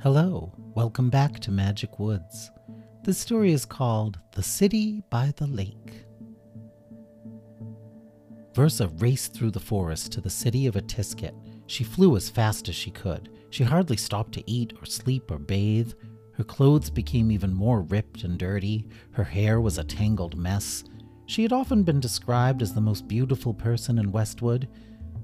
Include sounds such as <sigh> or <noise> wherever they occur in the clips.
Hello, welcome back to Magic Woods. The story is called The City by the Lake. Versa raced through the forest to the city of Etisket. She flew as fast as she could. She hardly stopped to eat or sleep or bathe. Her clothes became even more ripped and dirty. Her hair was a tangled mess. She had often been described as the most beautiful person in Westwood,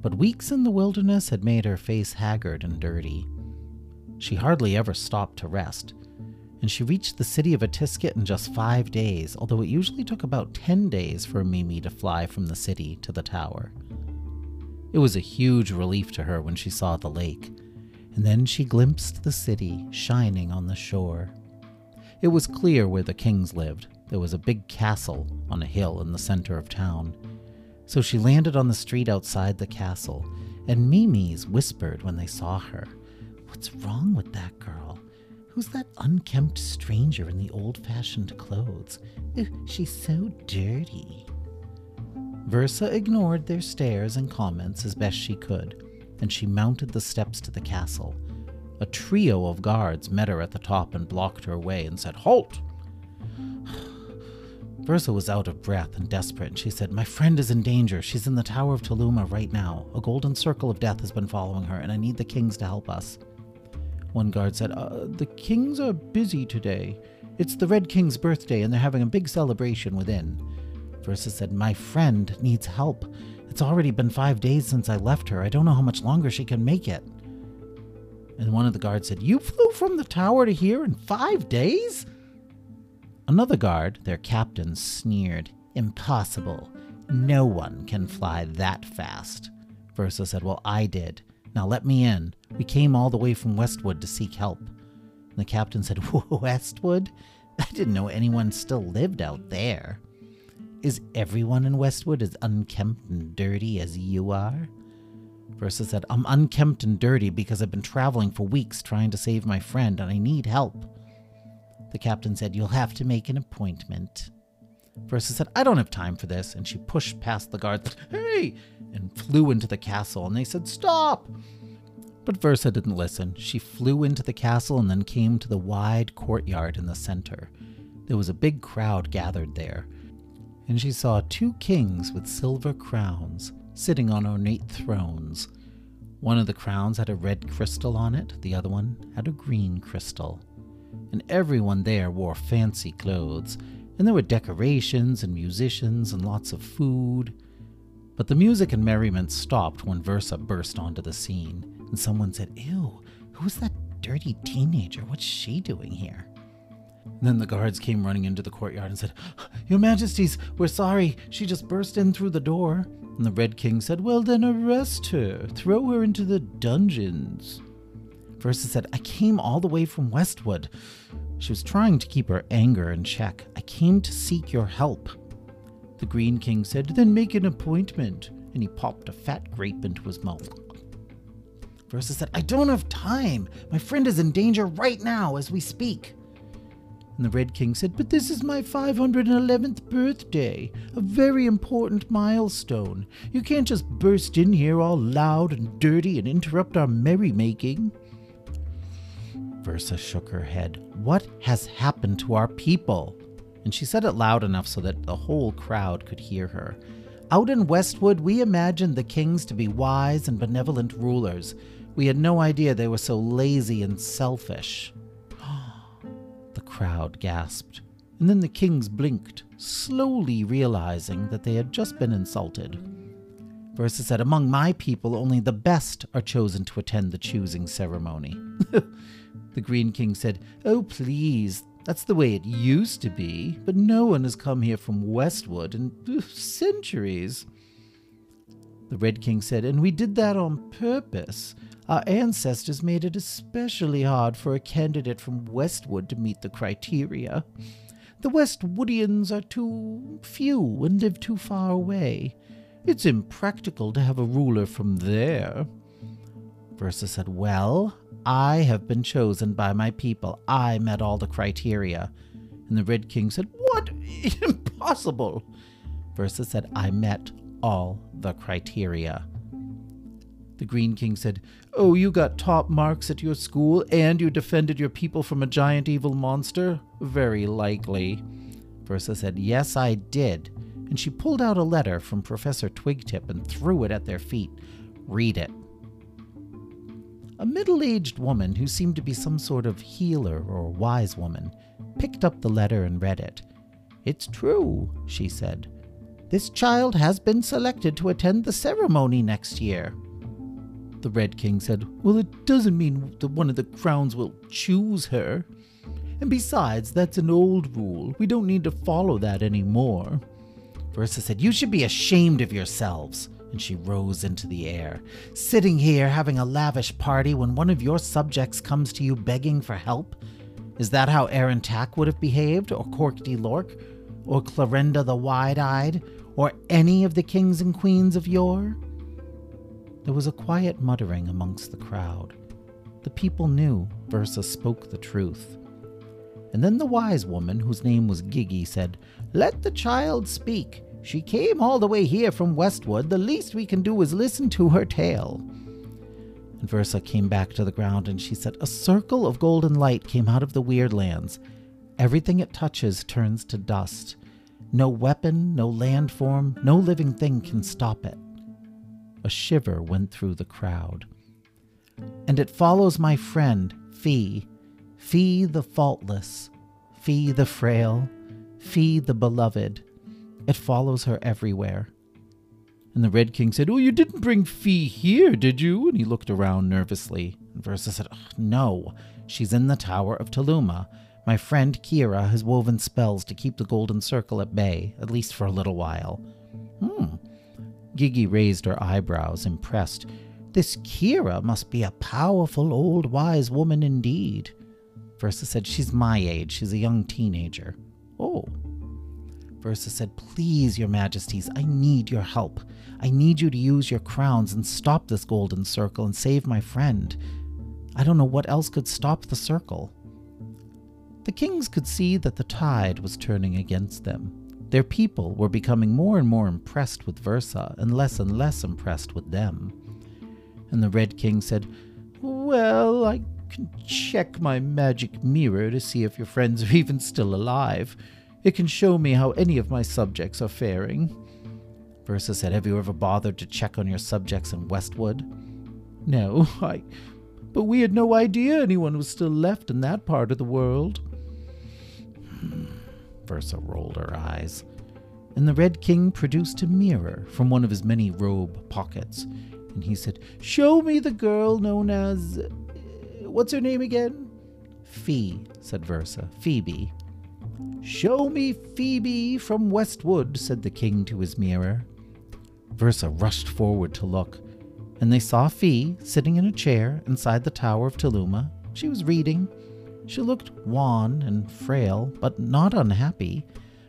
but weeks in the wilderness had made her face haggard and dirty. She hardly ever stopped to rest, and she reached the city of Etisket in just five days, although it usually took about ten days for Mimi to fly from the city to the tower. It was a huge relief to her when she saw the lake, and then she glimpsed the city shining on the shore. It was clear where the kings lived. There was a big castle on a hill in the center of town. So she landed on the street outside the castle, and Mimi's whispered when they saw her. What's wrong with that girl? Who's that unkempt stranger in the old fashioned clothes? She's so dirty. Versa ignored their stares and comments as best she could, and she mounted the steps to the castle. A trio of guards met her at the top and blocked her way and said, Halt! <sighs> Versa was out of breath and desperate, and she said, My friend is in danger. She's in the Tower of Tuluma right now. A golden circle of death has been following her, and I need the kings to help us. One guard said, uh, The kings are busy today. It's the Red King's birthday, and they're having a big celebration within. Versa said, My friend needs help. It's already been five days since I left her. I don't know how much longer she can make it. And one of the guards said, You flew from the tower to here in five days? Another guard, their captain, sneered, Impossible. No one can fly that fast. Versa said, Well, I did. Now let me in. We came all the way from Westwood to seek help. And the captain said, <laughs> Westwood? I didn't know anyone still lived out there. Is everyone in Westwood as unkempt and dirty as you are? Versa said, I'm unkempt and dirty because I've been traveling for weeks trying to save my friend and I need help. The captain said, You'll have to make an appointment. Versa said, I don't have time for this. And she pushed past the guards, Hey! and flew into the castle. And they said, Stop! But Versa didn't listen. She flew into the castle and then came to the wide courtyard in the center. There was a big crowd gathered there and she saw two kings with silver crowns sitting on ornate thrones. One of the crowns had a red crystal on it, the other one had a green crystal. And everyone there wore fancy clothes, and there were decorations and musicians and lots of food. But the music and merriment stopped when Versa burst onto the scene, and someone said, Ew, who's that dirty teenager? What's she doing here? Then the guards came running into the courtyard and said, Your Majesties, we're sorry. She just burst in through the door. And the Red King said, Well, then arrest her. Throw her into the dungeons. Versa said, I came all the way from Westwood. She was trying to keep her anger in check. Came to seek your help. The Green King said, Then make an appointment. And he popped a fat grape into his mouth. Versa said, I don't have time. My friend is in danger right now as we speak. And the Red King said, But this is my 511th birthday, a very important milestone. You can't just burst in here all loud and dirty and interrupt our merrymaking. Versa shook her head. What has happened to our people? And she said it loud enough so that the whole crowd could hear her. Out in Westwood, we imagined the kings to be wise and benevolent rulers. We had no idea they were so lazy and selfish <gasps> the crowd gasped, and then the kings blinked, slowly realizing that they had just been insulted. Versa said, Among my people, only the best are chosen to attend the choosing ceremony. <laughs> the Green King said, Oh, please, that's the way it used to be, but no one has come here from Westwood in uh, centuries. The Red King said, And we did that on purpose. Our ancestors made it especially hard for a candidate from Westwood to meet the criteria. The Westwoodians are too few and live too far away. It's impractical to have a ruler from there. Versa said, Well, I have been chosen by my people. I met all the criteria. And the Red King said, What? <laughs> Impossible. Versa said, I met all the criteria. The Green King said, Oh, you got top marks at your school and you defended your people from a giant evil monster? Very likely. Versa said, Yes, I did. And she pulled out a letter from Professor Twigtip and threw it at their feet. Read it. A middle aged woman who seemed to be some sort of healer or wise woman picked up the letter and read it. It's true, she said. This child has been selected to attend the ceremony next year. The Red King said, Well, it doesn't mean that one of the crowns will choose her. And besides, that's an old rule. We don't need to follow that anymore. Versa said, You should be ashamed of yourselves. And she rose into the air. Sitting here having a lavish party when one of your subjects comes to you begging for help? Is that how Aaron Tack would have behaved, or Corky Lork, or Clarenda the Wide Eyed, or any of the kings and queens of yore? There was a quiet muttering amongst the crowd. The people knew Versa spoke the truth. And then the wise woman, whose name was Giggy, said, Let the child speak. She came all the way here from Westwood. The least we can do is listen to her tale. And Versa came back to the ground and she said, A circle of golden light came out of the Weird Lands. Everything it touches turns to dust. No weapon, no landform, no living thing can stop it. A shiver went through the crowd. And it follows my friend, Fee, Fee the faultless, Fee the frail, Fee the beloved. It follows her everywhere. And the Red King said, Oh, you didn't bring Fee here, did you? And he looked around nervously. And Versa said, No, she's in the Tower of Taluma. My friend Kira has woven spells to keep the Golden Circle at bay, at least for a little while. Hmm, Giggy raised her eyebrows, impressed. This Kira must be a powerful old wise woman indeed. Versa said, She's my age. She's a young teenager. Oh. Versa said, Please, your majesties, I need your help. I need you to use your crowns and stop this golden circle and save my friend. I don't know what else could stop the circle. The kings could see that the tide was turning against them. Their people were becoming more and more impressed with Versa and less and less impressed with them. And the Red King said, Well, I can check my magic mirror to see if your friends are even still alive. It can show me how any of my subjects are faring. Versa said, Have you ever bothered to check on your subjects in Westwood? No, <laughs> I. But we had no idea anyone was still left in that part of the world. Versa rolled her eyes, and the Red King produced a mirror from one of his many robe pockets, and he said, Show me the girl known as. Uh, what's her name again? Fee, said Versa. Phoebe. Show me Phoebe from Westwood, said the king to his mirror. Versa rushed forward to look, and they saw Fee sitting in a chair inside the Tower of Taluma. She was reading, she looked wan and frail, but not unhappy.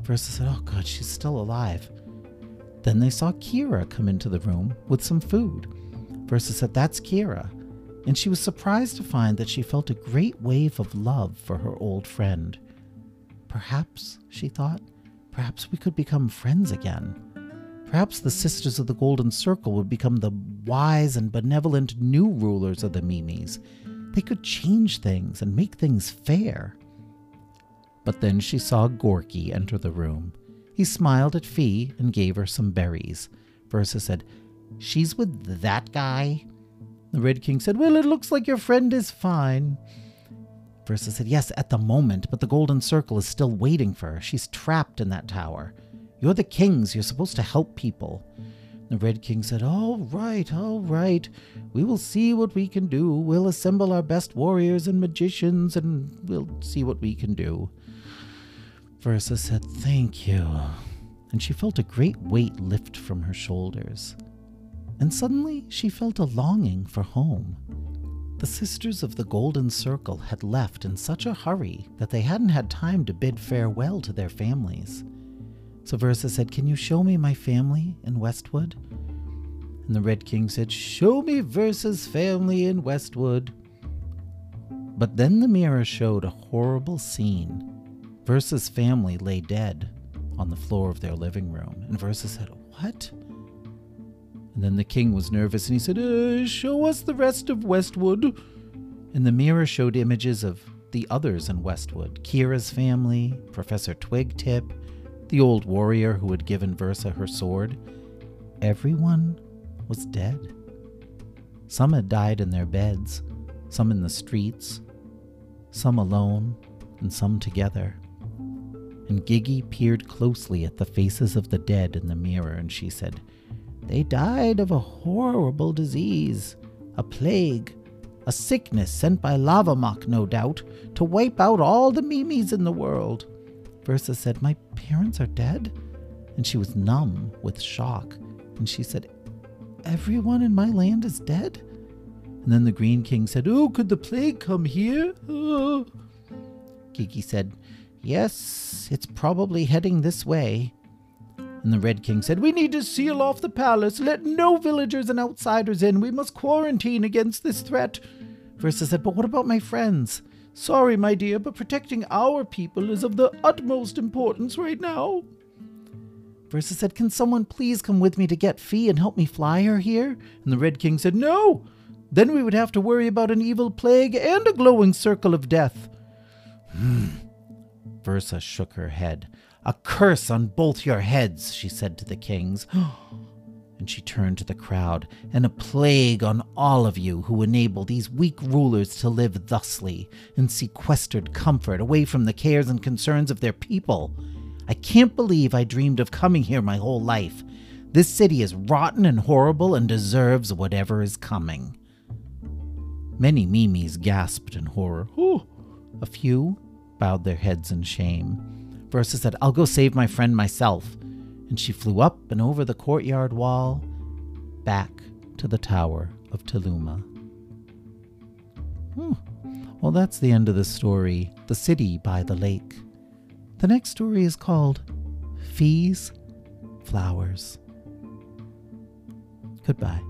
Versa said, Oh God, she's still alive. Then they saw Kira come into the room with some food. Versa said, That's Kira. And she was surprised to find that she felt a great wave of love for her old friend. Perhaps, she thought, perhaps we could become friends again. Perhaps the Sisters of the Golden Circle would become the wise and benevolent new rulers of the Mimis, they could change things and make things fair. But then she saw Gorky enter the room. He smiled at Fee and gave her some berries. Versa said, She's with that guy? The Red King said, Well, it looks like your friend is fine. Versa said, Yes, at the moment, but the Golden Circle is still waiting for her. She's trapped in that tower. You're the kings. You're supposed to help people. The Red King said, All right, all right. We will see what we can do. We'll assemble our best warriors and magicians, and we'll see what we can do. Versa said, Thank you. And she felt a great weight lift from her shoulders. And suddenly she felt a longing for home. The sisters of the Golden Circle had left in such a hurry that they hadn't had time to bid farewell to their families. So Versa said, Can you show me my family in Westwood? And the Red King said, Show me Versa's family in Westwood. But then the mirror showed a horrible scene. Versa's family lay dead on the floor of their living room. And Versa said, What? And then the king was nervous and he said, uh, Show us the rest of Westwood. And the mirror showed images of the others in Westwood Kira's family, Professor Twigtip, the old warrior who had given Versa her sword. Everyone was dead. Some had died in their beds, some in the streets, some alone, and some together. And Giggy peered closely at the faces of the dead in the mirror, and she said, They died of a horrible disease, a plague, a sickness sent by Lavamok, no doubt, to wipe out all the Mimis in the world. Versa said, My parents are dead? And she was numb with shock. And she said, Everyone in my land is dead? And then the Green King said, Oh, could the plague come here? <gasps> Oh. Giggy said, Yes, it's probably heading this way. And the Red King said, We need to seal off the palace. Let no villagers and outsiders in. We must quarantine against this threat. Versa said, But what about my friends? Sorry, my dear, but protecting our people is of the utmost importance right now. Versa said, Can someone please come with me to get Fee and help me fly her here? And the Red King said, No! Then we would have to worry about an evil plague and a glowing circle of death. Hmm. Versa shook her head. A curse on both your heads, she said to the kings. <gasps> and she turned to the crowd, and a plague on all of you who enable these weak rulers to live thusly, in sequestered comfort, away from the cares and concerns of their people. I can't believe I dreamed of coming here my whole life. This city is rotten and horrible and deserves whatever is coming. Many Mimis gasped in horror. Oh. A few bowed their heads in shame. Versa said, I'll go save my friend myself. And she flew up and over the courtyard wall, back to the tower of Tuluma. Hmm. Well, that's the end of the story The City by the Lake. The next story is called Fee's Flowers. Goodbye.